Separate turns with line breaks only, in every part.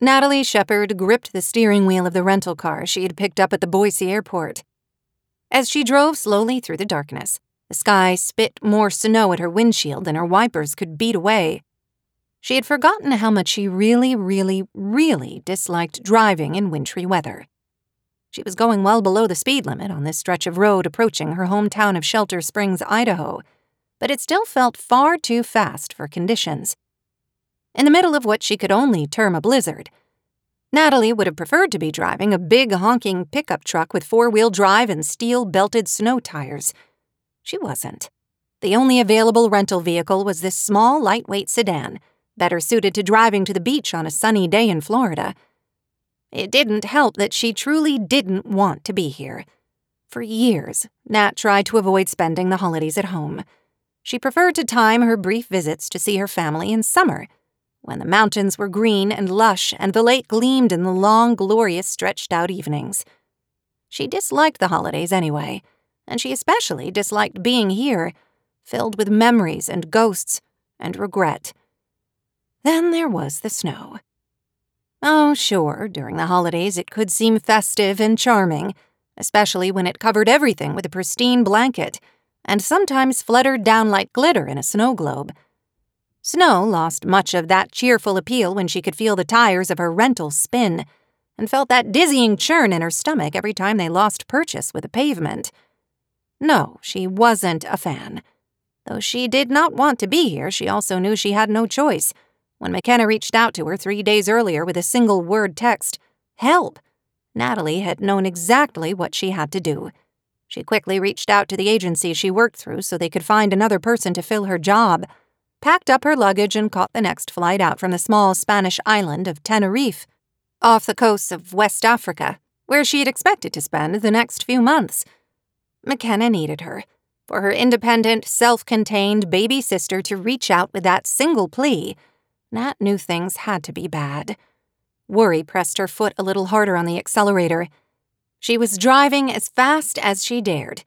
Natalie Shepherd gripped the steering wheel of the rental car she had picked up at the Boise airport. As she drove slowly through the darkness, the sky spit more snow at her windshield than her wipers could beat away. She had forgotten how much she really, really, really disliked driving in wintry weather. She was going well below the speed limit on this stretch of road approaching her hometown of Shelter Springs, Idaho, but it still felt far too fast for conditions. In the middle of what she could only term a blizzard, Natalie would have preferred to be driving a big honking pickup truck with four wheel drive and steel belted snow tires. She wasn't. The only available rental vehicle was this small, lightweight sedan, better suited to driving to the beach on a sunny day in Florida. It didn't help that she truly didn't want to be here. For years, Nat tried to avoid spending the holidays at home. She preferred to time her brief visits to see her family in summer, when the mountains were green and lush and the lake gleamed in the long, glorious, stretched out evenings. She disliked the holidays anyway, and she especially disliked being here, filled with memories and ghosts and regret. Then there was the snow. Oh, sure, during the holidays it could seem festive and charming, especially when it covered everything with a pristine blanket, and sometimes fluttered down like glitter in a snow globe. Snow lost much of that cheerful appeal when she could feel the tires of her rental spin, and felt that dizzying churn in her stomach every time they lost purchase with the pavement. No, she wasn't a fan. Though she did not want to be here, she also knew she had no choice when McKenna reached out to her three days earlier with a single word text Help! Natalie had known exactly what she had to do. She quickly reached out to the agency she worked through so they could find another person to fill her job, packed up her luggage, and caught the next flight out from the small Spanish island of Tenerife, off the coast of West Africa, where she had expected to spend the next few months. McKenna needed her, for her independent, self contained baby sister to reach out with that single plea Nat knew things had to be bad. Worry pressed her foot a little harder on the accelerator. She was driving as fast as she dared.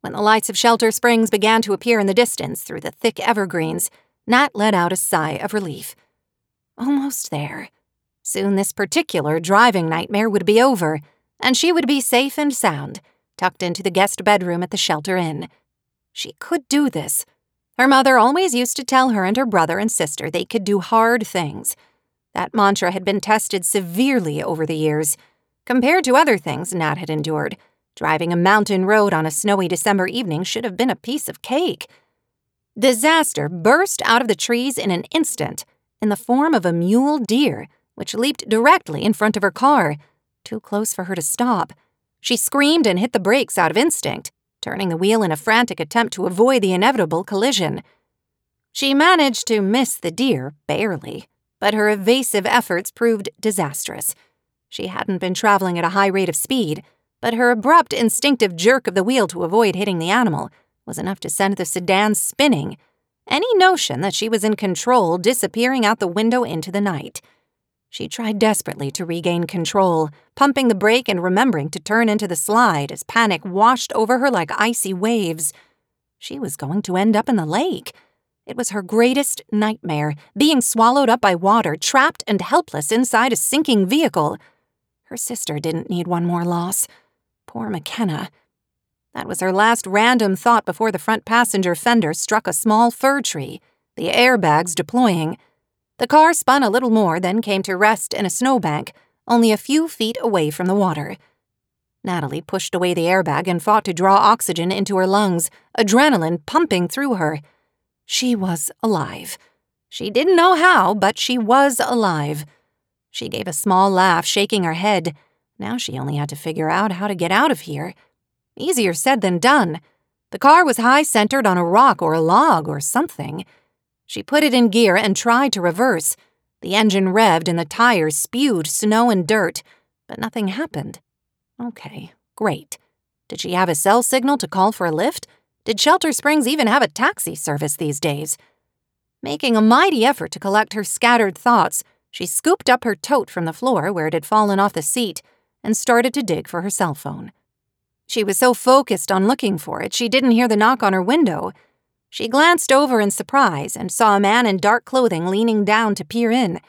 When the lights of Shelter Springs began to appear in the distance through the thick evergreens, Nat let out a sigh of relief. Almost there. Soon this particular driving nightmare would be over, and she would be safe and sound, tucked into the guest bedroom at the Shelter Inn. She could do this. Her mother always used to tell her and her brother and sister they could do hard things. That mantra had been tested severely over the years. Compared to other things Nat had endured, driving a mountain road on a snowy December evening should have been a piece of cake. Disaster burst out of the trees in an instant, in the form of a mule deer, which leaped directly in front of her car, too close for her to stop. She screamed and hit the brakes out of instinct turning the wheel in a frantic attempt to avoid the inevitable collision. She managed to miss the deer, barely, but her evasive efforts proved disastrous. She hadn't been traveling at a high rate of speed, but her abrupt, instinctive jerk of the wheel to avoid hitting the animal was enough to send the sedan spinning, any notion that she was in control disappearing out the window into the night. She tried desperately to regain control, pumping the brake and remembering to turn into the slide as panic washed over her like icy waves. She was going to end up in the lake. It was her greatest nightmare, being swallowed up by water, trapped and helpless inside a sinking vehicle. Her sister didn't need one more loss. Poor McKenna. That was her last random thought before the front passenger fender struck a small fir tree, the airbags deploying. The car spun a little more, then came to rest in a snowbank, only a few feet away from the water. Natalie pushed away the airbag and fought to draw oxygen into her lungs, adrenaline pumping through her. She was alive. She didn't know how, but she was alive. She gave a small laugh, shaking her head. Now she only had to figure out how to get out of here. Easier said than done. The car was high centered on a rock or a log or something. She put it in gear and tried to reverse. The engine revved and the tires spewed snow and dirt, but nothing happened. Okay, great. Did she have a cell signal to call for a lift? Did Shelter Springs even have a taxi service these days? Making a mighty effort to collect her scattered thoughts, she scooped up her tote from the floor where it had fallen off the seat and started to dig for her cell phone. She was so focused on looking for it, she didn't hear the knock on her window she glanced over in surprise and saw a man in dark clothing leaning down to peer in.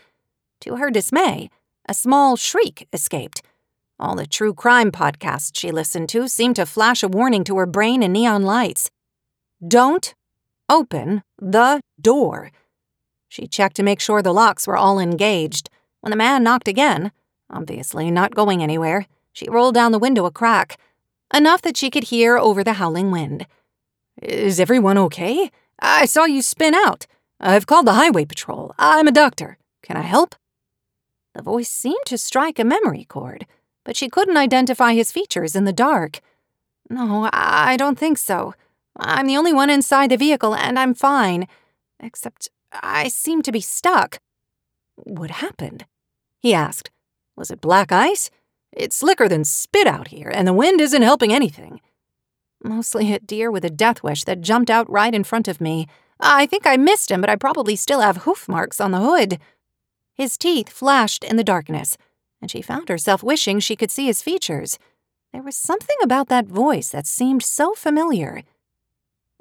To her dismay, a small shriek escaped. All the true crime podcasts she listened to seemed to flash a warning to her brain in neon lights. Don't open the door. She checked to make sure the locks were all engaged. When the man knocked again, obviously not going anywhere, she rolled down the window a crack, enough that she could hear over the howling wind. Is everyone okay? I saw you spin out. I've called the highway patrol. I'm a doctor. Can I help? The voice seemed to strike a memory chord but she couldn't identify his features in the dark. No, I don't think so. I'm the only one inside the vehicle, and I'm fine. Except I seem to be stuck. What happened? He asked. Was it black ice? It's slicker than spit out here, and the wind isn't helping anything. Mostly a deer with a death wish that jumped out right in front of me. I think I missed him, but I probably still have hoof marks on the hood. His teeth flashed in the darkness and she found herself wishing she could see his features. There was something about that voice that seemed so familiar.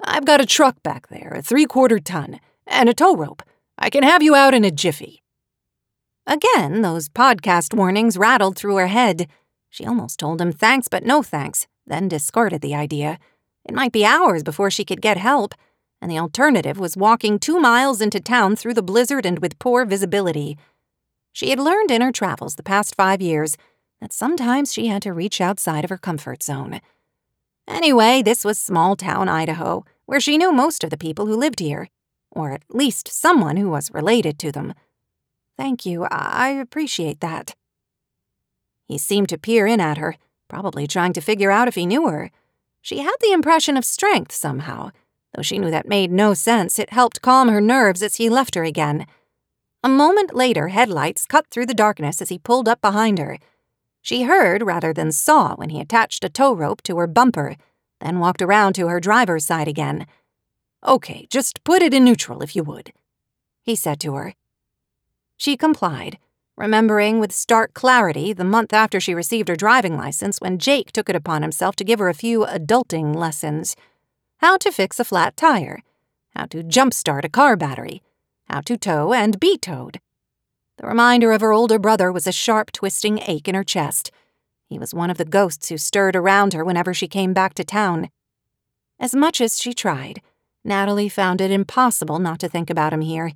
I've got a truck back there, a three quarter ton, and a tow rope. I can have you out in a jiffy. Again, those podcast warnings rattled through her head. She almost told him thanks, but no thanks, then discarded the idea. It might be hours before she could get help, and the alternative was walking two miles into town through the blizzard and with poor visibility. She had learned in her travels the past five years that sometimes she had to reach outside of her comfort zone. Anyway, this was small town Idaho, where she knew most of the people who lived here, or at least someone who was related to them. Thank you, I appreciate that. He seemed to peer in at her, probably trying to figure out if he knew her. She had the impression of strength somehow. Though she knew that made no sense, it helped calm her nerves as he left her again. A moment later, headlights cut through the darkness as he pulled up behind her. She heard rather than saw when he attached a tow rope to her bumper, then walked around to her driver's side again. Okay, just put it in neutral if you would, he said to her. She complied, remembering with stark clarity the month after she received her driving license when Jake took it upon himself to give her a few adulting lessons how to fix a flat tire, how to jumpstart a car battery, how to tow and be towed. The reminder of her older brother was a sharp, twisting ache in her chest. He was one of the ghosts who stirred around her whenever she came back to town. As much as she tried, Natalie found it impossible not to think about him here.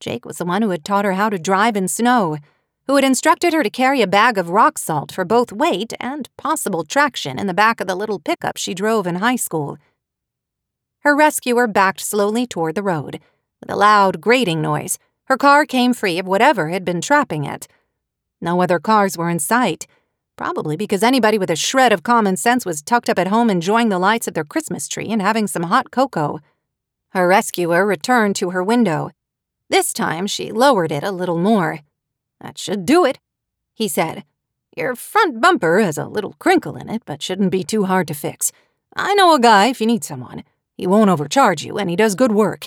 Jake was the one who had taught her how to drive in snow, who had instructed her to carry a bag of rock salt for both weight and possible traction in the back of the little pickup she drove in high school. Her rescuer backed slowly toward the road, with a loud grating noise, her car came free of whatever had been trapping it. No other cars were in sight, probably because anybody with a shred of common sense was tucked up at home enjoying the lights of their Christmas tree and having some hot cocoa. Her rescuer returned to her window. This time she lowered it a little more. That should do it, he said. Your front bumper has a little crinkle in it, but shouldn't be too hard to fix. I know a guy if you need someone. He won't overcharge you, and he does good work.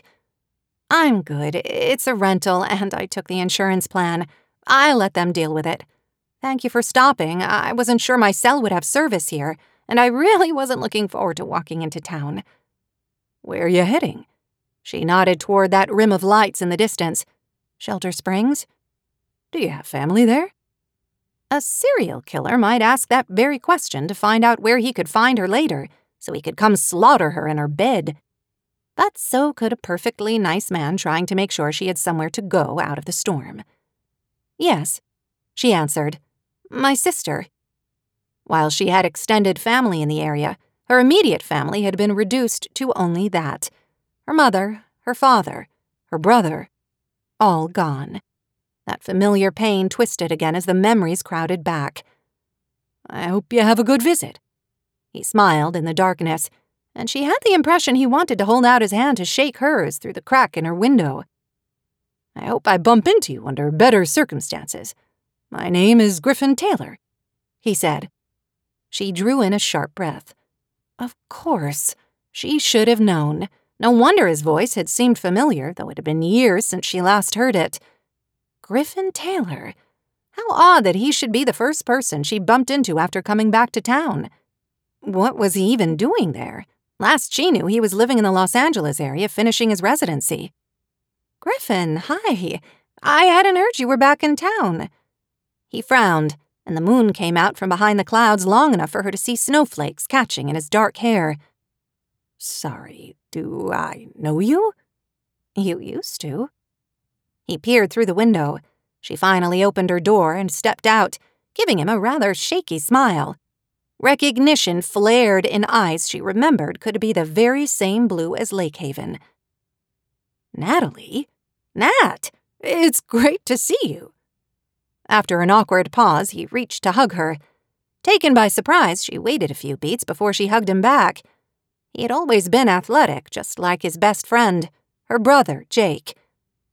I'm good. It's a rental, and I took the insurance plan. I let them deal with it. Thank you for stopping. I wasn't sure my cell would have service here, and I really wasn't looking forward to walking into town. Where are you heading? She nodded toward that rim of lights in the distance. Shelter Springs? Do you have family there? A serial killer might ask that very question to find out where he could find her later, so he could come slaughter her in her bed. But so could a perfectly nice man trying to make sure she had somewhere to go out of the storm. Yes, she answered. My sister. While she had extended family in the area, her immediate family had been reduced to only that her mother, her father, her brother, all gone. That familiar pain twisted again as the memories crowded back. I hope you have a good visit. He smiled in the darkness and she had the impression he wanted to hold out his hand to shake hers through the crack in her window. I hope I bump into you under better circumstances. My name is Griffin Taylor, he said. She drew in a sharp breath. Of course. She should have known. No wonder his voice had seemed familiar, though it had been years since she last heard it. Griffin Taylor. How odd that he should be the first person she bumped into after coming back to town. What was he even doing there? Last she knew, he was living in the Los Angeles area finishing his residency. Griffin, hi. I hadn't heard you were back in town. He frowned, and the moon came out from behind the clouds long enough for her to see snowflakes catching in his dark hair. Sorry, do I know you? You used to. He peered through the window. She finally opened her door and stepped out, giving him a rather shaky smile. Recognition flared in eyes she remembered could be the very same blue as Lake Haven. Natalie? Nat! It's great to see you. After an awkward pause, he reached to hug her. Taken by surprise, she waited a few beats before she hugged him back. He had always been athletic, just like his best friend, her brother, Jake.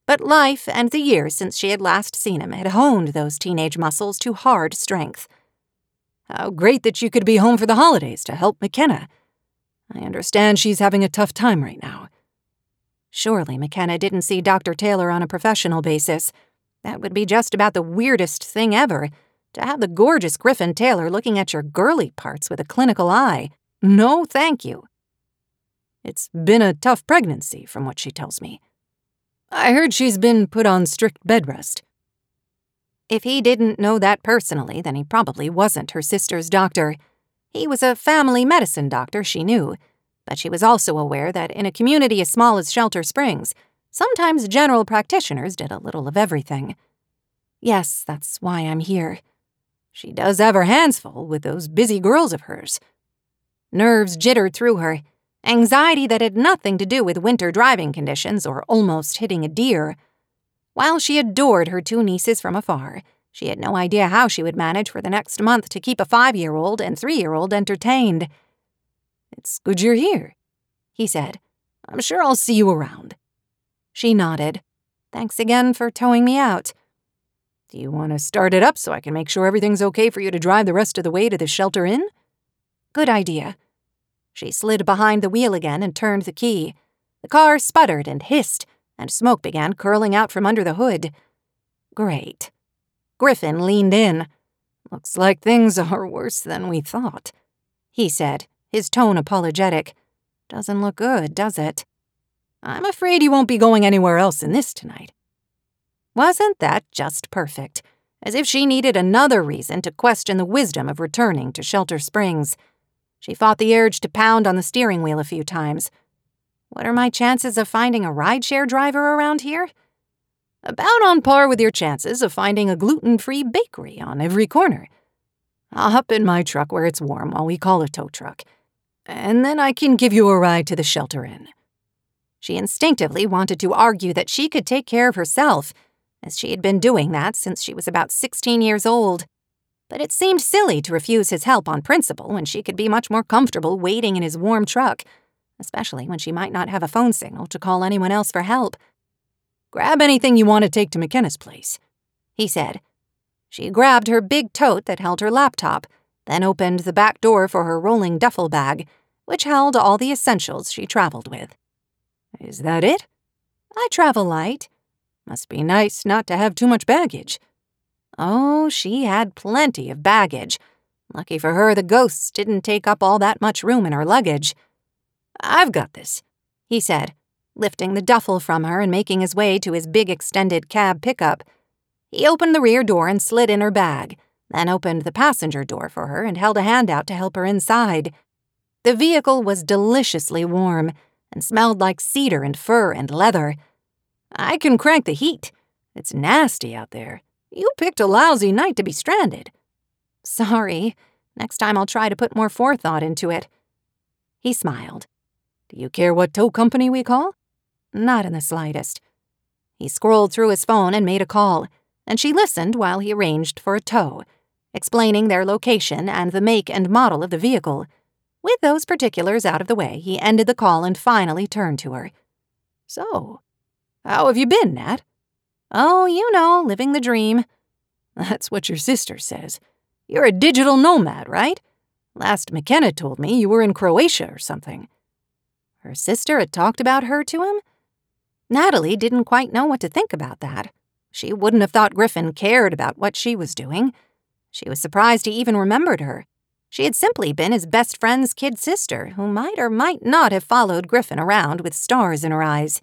But life and the years since she had last seen him had honed those teenage muscles to hard strength. How great that you could be home for the holidays to help McKenna. I understand she's having a tough time right now. Surely McKenna didn't see Dr. Taylor on a professional basis. That would be just about the weirdest thing ever to have the gorgeous Griffin Taylor looking at your girly parts with a clinical eye. No, thank you. It's been a tough pregnancy, from what she tells me. I heard she's been put on strict bed rest. If he didn't know that personally, then he probably wasn't her sister's doctor. He was a family medicine doctor, she knew, but she was also aware that in a community as small as Shelter Springs, sometimes general practitioners did a little of everything. Yes, that's why I'm here. She does have her hands full with those busy girls of hers. Nerves jittered through her, anxiety that had nothing to do with winter driving conditions or almost hitting a deer. While she adored her two nieces from afar, she had no idea how she would manage for the next month to keep a five year old and three year old entertained. It's good you're here, he said. I'm sure I'll see you around. She nodded. Thanks again for towing me out. Do you want to start it up so I can make sure everything's okay for you to drive the rest of the way to the shelter inn? Good idea. She slid behind the wheel again and turned the key. The car sputtered and hissed, and smoke began curling out from under the hood. Great. Griffin leaned in. Looks like things are worse than we thought, he said, his tone apologetic. Doesn't look good, does it? I'm afraid you won't be going anywhere else in this tonight. Wasn't that just perfect? As if she needed another reason to question the wisdom of returning to Shelter Springs. She fought the urge to pound on the steering wheel a few times. What are my chances of finding a rideshare driver around here? About on par with your chances of finding a gluten free bakery on every corner. I'll hop in my truck where it's warm while we call a tow truck, and then I can give you a ride to the shelter inn. She instinctively wanted to argue that she could take care of herself, as she had been doing that since she was about 16 years old but it seemed silly to refuse his help on principle when she could be much more comfortable waiting in his warm truck, especially when she might not have a phone signal to call anyone else for help. Grab anything you want to take to McKenna's place, he said. She grabbed her big tote that held her laptop, then opened the back door for her rolling duffel bag, which held all the essentials she traveled with. Is that it? I travel light. Must be nice not to have too much baggage. Oh, she had plenty of baggage. Lucky for her, the ghosts didn't take up all that much room in her luggage. I've got this, he said, lifting the duffel from her and making his way to his big extended cab pickup. He opened the rear door and slid in her bag, then opened the passenger door for her and held a hand out to help her inside. The vehicle was deliciously warm and smelled like cedar and fur and leather. I can crank the heat. It's nasty out there. You picked a lousy night to be stranded. Sorry. Next time I'll try to put more forethought into it. He smiled. Do you care what tow company we call? Not in the slightest. He scrolled through his phone and made a call, and she listened while he arranged for a tow, explaining their location and the make and model of the vehicle. With those particulars out of the way, he ended the call and finally turned to her. So, how have you been, Nat? Oh, you know, living the dream. That's what your sister says. You're a digital nomad, right? Last McKenna told me you were in Croatia or something. Her sister had talked about her to him? Natalie didn't quite know what to think about that. She wouldn't have thought Griffin cared about what she was doing. She was surprised he even remembered her. She had simply been his best friend's kid sister, who might or might not have followed Griffin around with stars in her eyes.